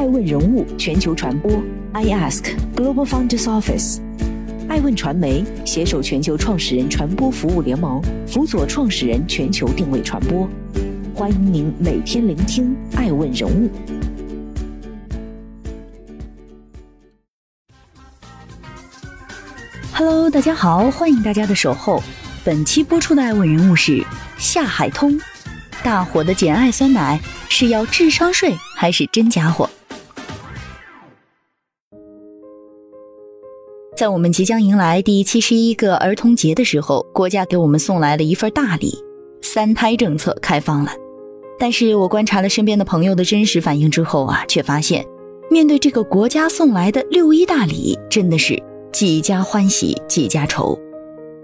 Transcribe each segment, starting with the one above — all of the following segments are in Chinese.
爱问人物全球传播，I Ask Global Founders Office，爱问传媒携手全球创始人传播服务联盟，辅佐创始人全球定位传播。欢迎您每天聆听爱问人物。Hello，大家好，欢迎大家的守候。本期播出的爱问人物是夏海通，大火的简爱酸奶是要智商税还是真家伙？在我们即将迎来第七十一个儿童节的时候，国家给我们送来了一份大礼，三胎政策开放了。但是我观察了身边的朋友的真实反应之后啊，却发现，面对这个国家送来的六一大礼，真的是几家欢喜几家愁。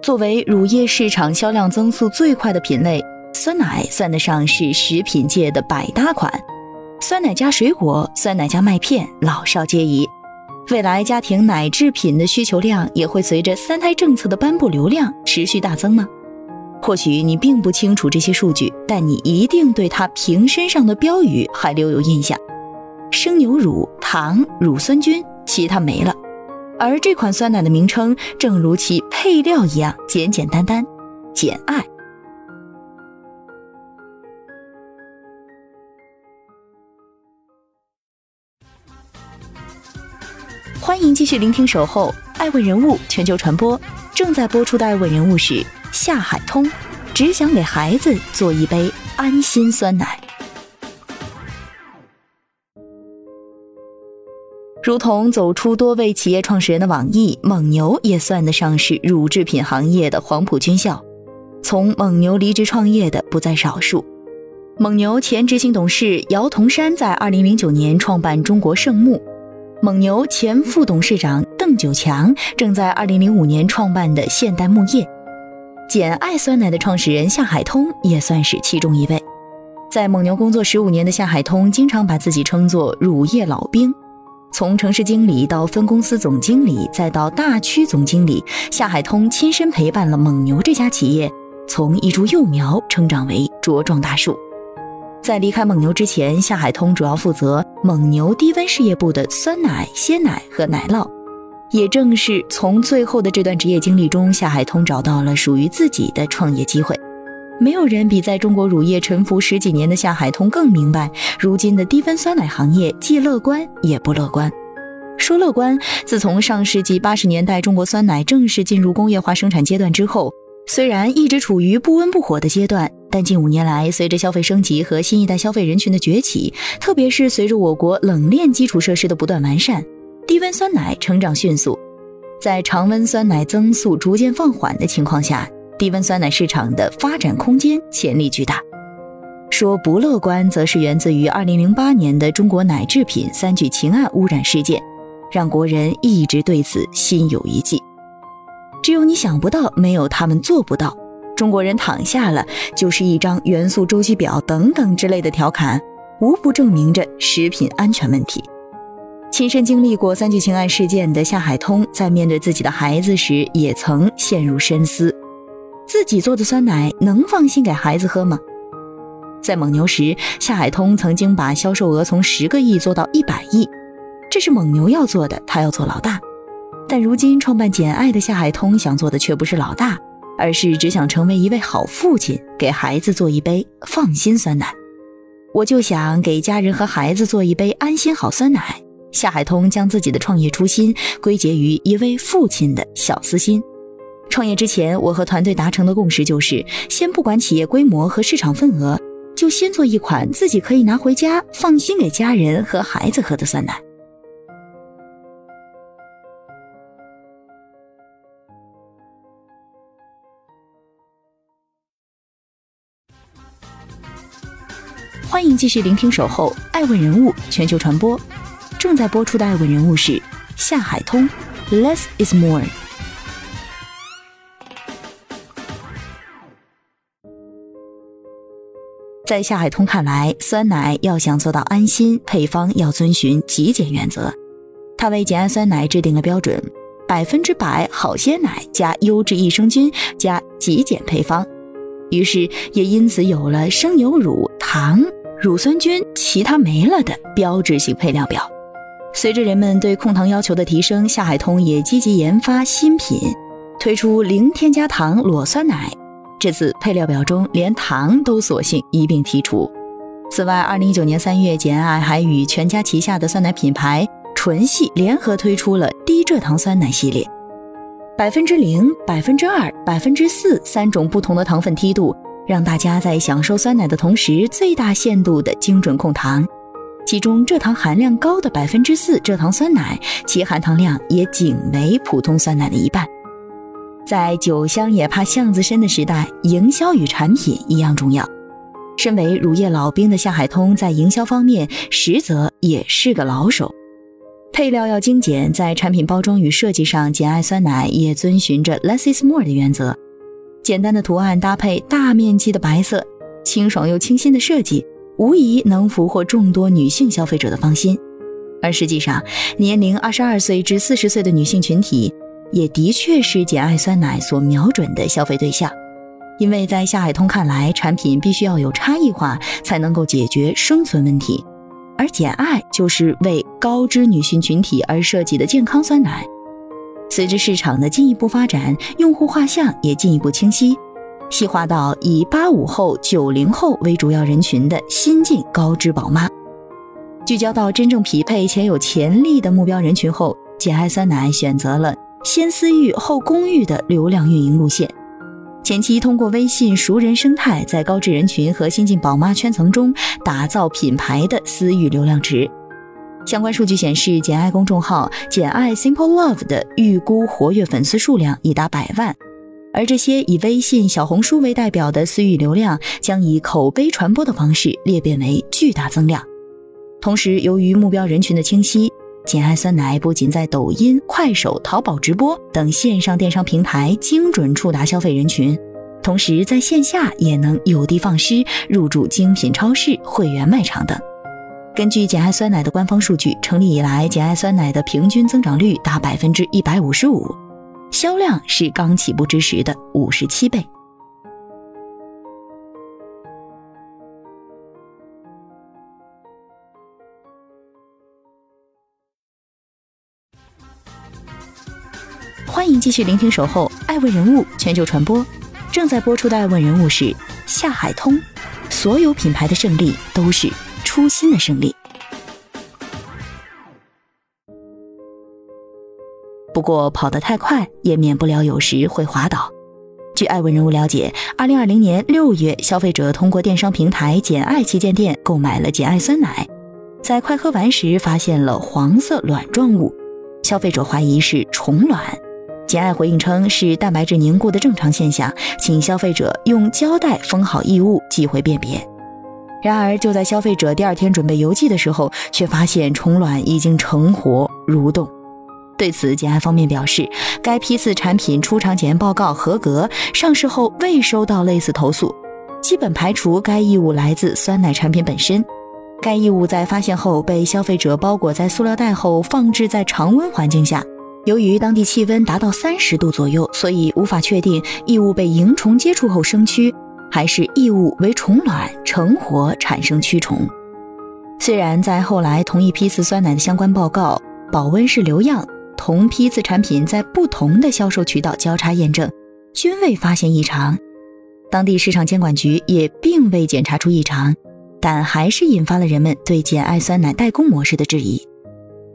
作为乳业市场销量增速最快的品类，酸奶算得上是食品界的百搭款。酸奶加水果，酸奶加麦片，老少皆宜。未来家庭奶制品的需求量也会随着三胎政策的颁布流量持续大增吗？或许你并不清楚这些数据，但你一定对它瓶身上的标语还留有印象：生牛乳、糖、乳酸菌，其他没了。而这款酸奶的名称正如其配料一样简简单单，简爱。继续聆听《守候爱问人物》全球传播，正在播出的爱问人物是夏海通，只想给孩子做一杯安心酸奶。如同走出多位企业创始人的网易，蒙牛也算得上是乳制品行业的黄埔军校。从蒙牛离职创业的不在少数。蒙牛前执行董事姚同山在2009年创办中国圣牧。蒙牛前副董事长邓九强正在2005年创办的现代牧业，简爱酸奶的创始人夏海通也算是其中一位。在蒙牛工作十五年的夏海通，经常把自己称作乳业老兵。从城市经理到分公司总经理，再到大区总经理，夏海通亲身陪伴了蒙牛这家企业，从一株幼苗成长为茁壮大树。在离开蒙牛之前，夏海通主要负责蒙牛低温事业部的酸奶、鲜奶和奶酪。也正是从最后的这段职业经历中，夏海通找到了属于自己的创业机会。没有人比在中国乳业沉浮十几年的夏海通更明白，如今的低温酸奶行业既乐观也不乐观。说乐观，自从上世纪八十年代中国酸奶正式进入工业化生产阶段之后，虽然一直处于不温不火的阶段。但近五年来，随着消费升级和新一代消费人群的崛起，特别是随着我国冷链基础设施的不断完善，低温酸奶成长迅速。在常温酸奶增速逐渐放缓的情况下，低温酸奶市场的发展空间潜力巨大。说不乐观，则是源自于2008年的中国奶制品三聚氰胺污染事件，让国人一直对此心有余悸。只有你想不到，没有他们做不到。中国人躺下了就是一张元素周期表等等之类的调侃，无不证明着食品安全问题。亲身经历过三聚氰胺事件的夏海通，在面对自己的孩子时，也曾陷入深思：自己做的酸奶能放心给孩子喝吗？在蒙牛时，夏海通曾经把销售额从十个亿做到一百亿，这是蒙牛要做的，他要做老大。但如今创办简爱的夏海通，想做的却不是老大。而是只想成为一位好父亲，给孩子做一杯放心酸奶。我就想给家人和孩子做一杯安心好酸奶。夏海通将自己的创业初心归结于一位父亲的小私心。创业之前，我和团队达成的共识就是：先不管企业规模和市场份额，就先做一款自己可以拿回家放心给家人和孩子喝的酸奶。欢迎继续聆听《守候爱问人物》全球传播，正在播出的爱问人物是夏海通。Less is more。在夏海通看来，酸奶要想做到安心，配方要遵循极简原则。他为简爱酸奶制定了标准：百分之百好鲜奶加优质益生菌加极简配方。于是也因此有了生牛乳、糖。乳酸菌其他没了的标志性配料表。随着人们对控糖要求的提升，夏海通也积极研发新品，推出零添加糖裸酸奶。这次配料表中连糖都索性一并剔除。此外，二零一九年三月，简爱还与全家旗下的酸奶品牌纯系联合推出了低蔗糖酸奶系列，百分之零、百分之二、百分之四三种不同的糖分梯度，让大家在享受酸奶的同时，最大限度的精准控糖。其中蔗糖含量高的百分之四蔗糖酸奶，其含糖量也仅为普通酸奶的一半。在酒香也怕巷子深的时代，营销与产品一样重要。身为乳业老兵的夏海通，在营销方面实则也是个老手。配料要精简，在产品包装与设计上，简爱酸奶也遵循着 less is more 的原则。简单的图案搭配大面积的白色，清爽又清新的设计，无疑能俘获众多女性消费者的芳心。而实际上，年龄二十二岁至四十岁的女性群体，也的确是简爱酸奶所瞄准的消费对象。因为在夏海通看来，产品必须要有差异化，才能够解决生存问题。而简爱就是为高知女性群体而设计的健康酸奶。随着市场的进一步发展，用户画像也进一步清晰，细化到以八五后、九零后为主要人群的新晋高知宝妈。聚焦到真正匹配且有潜力的目标人群后，简爱酸奶选择了先私域后公域的流量运营路线。前期通过微信熟人生态，在高知人群和新晋宝妈圈层中打造品牌的私域流量池。相关数据显示，简爱公众号“简爱 Simple Love” 的预估活跃粉丝数量已达百万，而这些以微信、小红书为代表的私域流量，将以口碑传播的方式裂变为巨大增量。同时，由于目标人群的清晰。简爱酸奶不仅在抖音、快手、淘宝直播等线上电商平台精准触达消费人群，同时在线下也能有的放矢，入驻精品超市、会员卖场等。根据简爱酸奶的官方数据，成立以来，简爱酸奶的平均增长率达百分之一百五十五，销量是刚起步之时的五十七倍。欢迎继续聆听《守候爱问人物全球传播》，正在播出的爱问人物是夏海通。所有品牌的胜利都是初心的胜利。不过跑得太快，也免不了有时会滑倒。据爱问人物了解，二零二零年六月，消费者通过电商平台简爱旗舰店购买了简爱酸奶，在快喝完时发现了黄色卵状物，消费者怀疑是虫卵。简爱回应称是蛋白质凝固的正常现象，请消费者用胶带封好异物，寄回辨别。然而，就在消费者第二天准备邮寄的时候，却发现虫卵已经成活蠕动。对此，简爱方面表示，该批次产品出厂检验报告合格，上市后未收到类似投诉，基本排除该异物来自酸奶产品本身。该异物在发现后被消费者包裹在塑料袋后，放置在常温环境下。由于当地气温达到三十度左右，所以无法确定异物被蝇虫接触后生蛆，还是异物为虫卵成活产生蛆虫。虽然在后来同一批次酸奶的相关报告、保温式留样、同批次产品在不同的销售渠道交叉验证，均未发现异常，当地市场监管局也并未检查出异常，但还是引发了人们对简爱酸奶代工模式的质疑。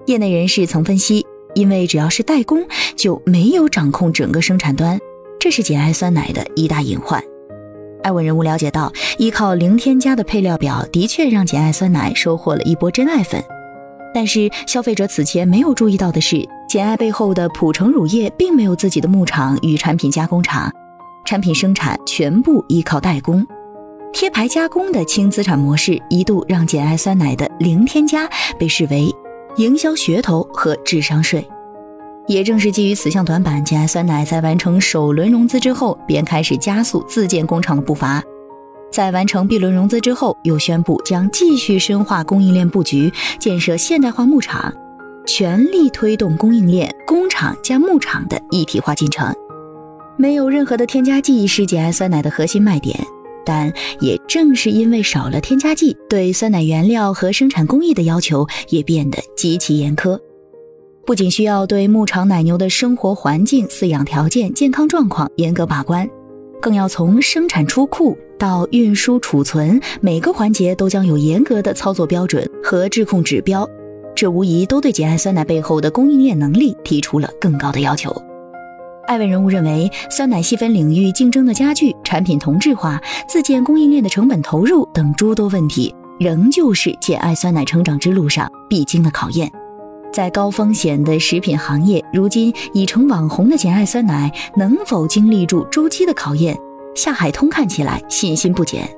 业内人士曾分析。因为只要是代工，就没有掌控整个生产端，这是简爱酸奶的一大隐患。艾问人物了解到，依靠零添加的配料表，的确让简爱酸奶收获了一波真爱粉。但是消费者此前没有注意到的是，简爱背后的普成乳业并没有自己的牧场与产品加工厂，产品生产全部依靠代工、贴牌加工的轻资产模式，一度让简爱酸奶的零添加被视为。营销噱头和智商税，也正是基于此项短板，简爱酸奶在完成首轮融资之后，便开始加速自建工厂的步伐。在完成 B 轮融资之后，又宣布将继续深化供应链布局，建设现代化牧场，全力推动供应链、工厂加牧场的一体化进程。没有任何的添加剂是简爱酸奶的核心卖点，但也正是因为少了添加剂，对酸奶原料和生产工艺的要求也变得极其严苛。不仅需要对牧场奶牛的生活环境、饲养条件、健康状况严格把关，更要从生产出库到运输储存每个环节都将有严格的操作标准和质控指标。这无疑都对简爱酸奶背后的供应链能力提出了更高的要求。艾问人物认为，酸奶细分领域竞争的加剧、产品同质化、自建供应链的成本投入等诸多问题，仍旧是简爱酸奶成长之路上必经的考验。在高风险的食品行业，如今已成网红的简爱酸奶能否经历住周期的考验？夏海通看起来信心不减，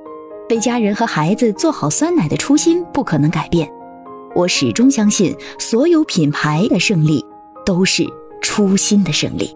为家人和孩子做好酸奶的初心不可能改变。我始终相信，所有品牌的胜利都是初心的胜利。